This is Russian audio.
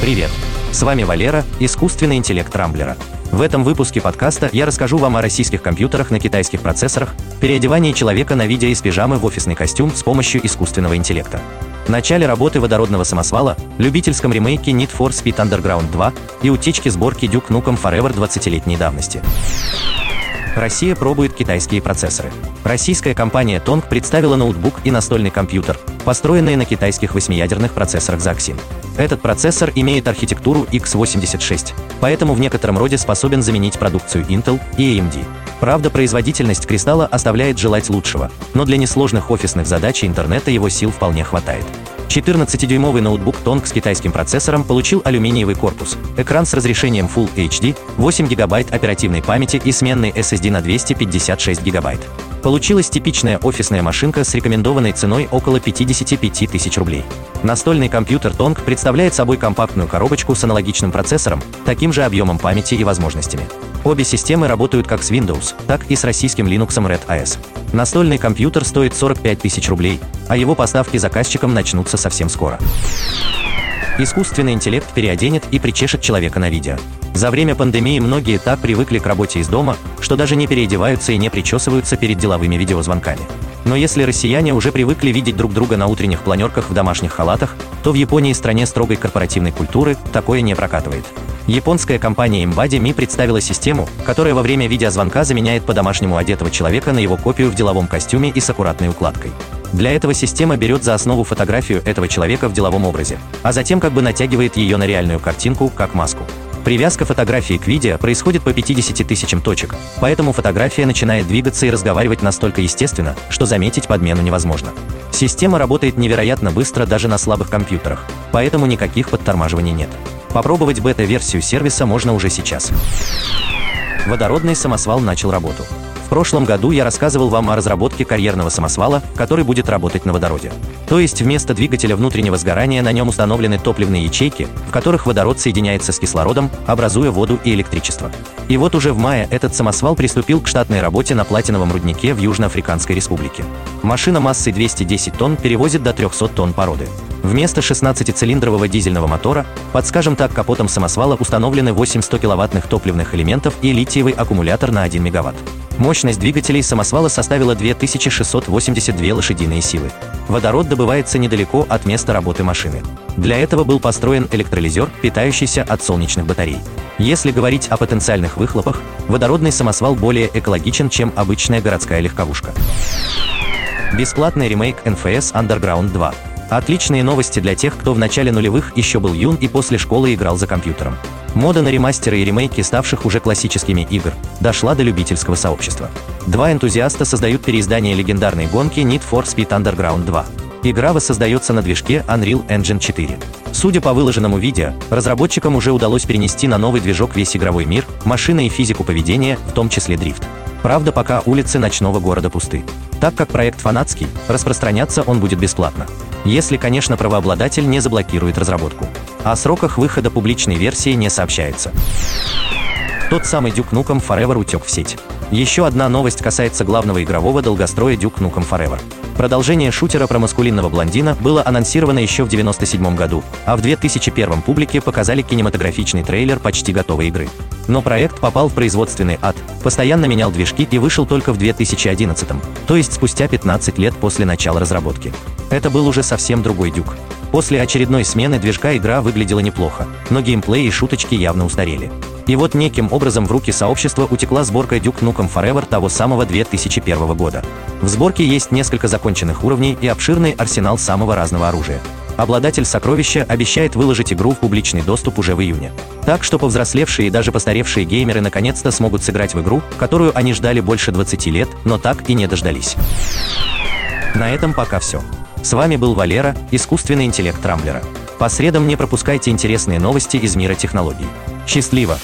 Привет! С вами Валера, искусственный интеллект Рамблера. В этом выпуске подкаста я расскажу вам о российских компьютерах на китайских процессорах, переодевании человека на видео из пижамы в офисный костюм с помощью искусственного интеллекта. Начале работы водородного самосвала, любительском ремейке Need for Speed Underground 2 и утечке сборки Duke Nukem Forever 20-летней давности. Россия пробует китайские процессоры. Российская компания Tong представила ноутбук и настольный компьютер, построенные на китайских восьмиядерных процессорах Zaxin. Этот процессор имеет архитектуру x86, поэтому в некотором роде способен заменить продукцию Intel и AMD. Правда, производительность кристалла оставляет желать лучшего, но для несложных офисных задач и интернета его сил вполне хватает. 14-дюймовый ноутбук Tong с китайским процессором получил алюминиевый корпус, экран с разрешением Full HD, 8 ГБ оперативной памяти и сменный SSD на 256 ГБ. Получилась типичная офисная машинка с рекомендованной ценой около 55 тысяч рублей. Настольный компьютер Tong представляет собой компактную коробочку с аналогичным процессором, таким же объемом памяти и возможностями. Обе системы работают как с Windows, так и с российским Linux Red OS. Настольный компьютер стоит 45 тысяч рублей, а его поставки заказчикам начнутся совсем скоро. Искусственный интеллект переоденет и причешет человека на видео. За время пандемии многие так привыкли к работе из дома, что даже не переодеваются и не причесываются перед деловыми видеозвонками. Но если россияне уже привыкли видеть друг друга на утренних планерках в домашних халатах, то в Японии, стране строгой корпоративной культуры, такое не прокатывает. Японская компания Embody Mi представила систему, которая во время видеозвонка заменяет по-домашнему одетого человека на его копию в деловом костюме и с аккуратной укладкой. Для этого система берет за основу фотографию этого человека в деловом образе, а затем как бы натягивает ее на реальную картинку, как маску. Привязка фотографии к видео происходит по 50 тысячам точек, поэтому фотография начинает двигаться и разговаривать настолько естественно, что заметить подмену невозможно. Система работает невероятно быстро даже на слабых компьютерах, поэтому никаких подтормаживаний нет. Попробовать бета-версию сервиса можно уже сейчас. Водородный самосвал начал работу прошлом году я рассказывал вам о разработке карьерного самосвала, который будет работать на водороде. То есть вместо двигателя внутреннего сгорания на нем установлены топливные ячейки, в которых водород соединяется с кислородом, образуя воду и электричество. И вот уже в мае этот самосвал приступил к штатной работе на платиновом руднике в Южноафриканской республике. Машина массой 210 тонн перевозит до 300 тонн породы. Вместо 16-цилиндрового дизельного мотора, под, скажем так, капотом самосвала установлены 8 100-киловаттных топливных элементов и литиевый аккумулятор на 1 мегаватт. Мощность двигателей самосвала составила 2682 лошадиные силы. Водород добывается недалеко от места работы машины. Для этого был построен электролизер, питающийся от солнечных батарей. Если говорить о потенциальных выхлопах, водородный самосвал более экологичен, чем обычная городская легковушка. Бесплатный ремейк NFS Underground 2. Отличные новости для тех, кто в начале нулевых еще был юн и после школы играл за компьютером. Мода на ремастеры и ремейки ставших уже классическими игр дошла до любительского сообщества. Два энтузиаста создают переиздание легендарной гонки Need for Speed Underground 2. Игра воссоздается на движке Unreal Engine 4. Судя по выложенному видео, разработчикам уже удалось перенести на новый движок весь игровой мир, машины и физику поведения, в том числе дрифт. Правда, пока улицы ночного города пусты. Так как проект фанатский, распространяться он будет бесплатно. Если, конечно, правообладатель не заблокирует разработку. О сроках выхода публичной версии не сообщается. Тот самый Duke Nukem Forever утек в сеть. Еще одна новость касается главного игрового долгостроя Duke Nukem Forever. Продолжение шутера про маскулинного блондина было анонсировано еще в 1997 году, а в 2001 публике показали кинематографичный трейлер почти готовой игры. Но проект попал в производственный ад, постоянно менял движки и вышел только в 2011, то есть спустя 15 лет после начала разработки. Это был уже совсем другой дюк. После очередной смены движка игра выглядела неплохо, но геймплей и шуточки явно устарели. И вот неким образом в руки сообщества утекла сборка Duke Nukem Forever того самого 2001 года. В сборке есть несколько законченных уровней и обширный арсенал самого разного оружия. Обладатель сокровища обещает выложить игру в публичный доступ уже в июне. Так что повзрослевшие и даже постаревшие геймеры наконец-то смогут сыграть в игру, которую они ждали больше 20 лет, но так и не дождались. На этом пока все. С вами был Валера, искусственный интеллект Рамблера. По средам не пропускайте интересные новости из мира технологий. Счастливо!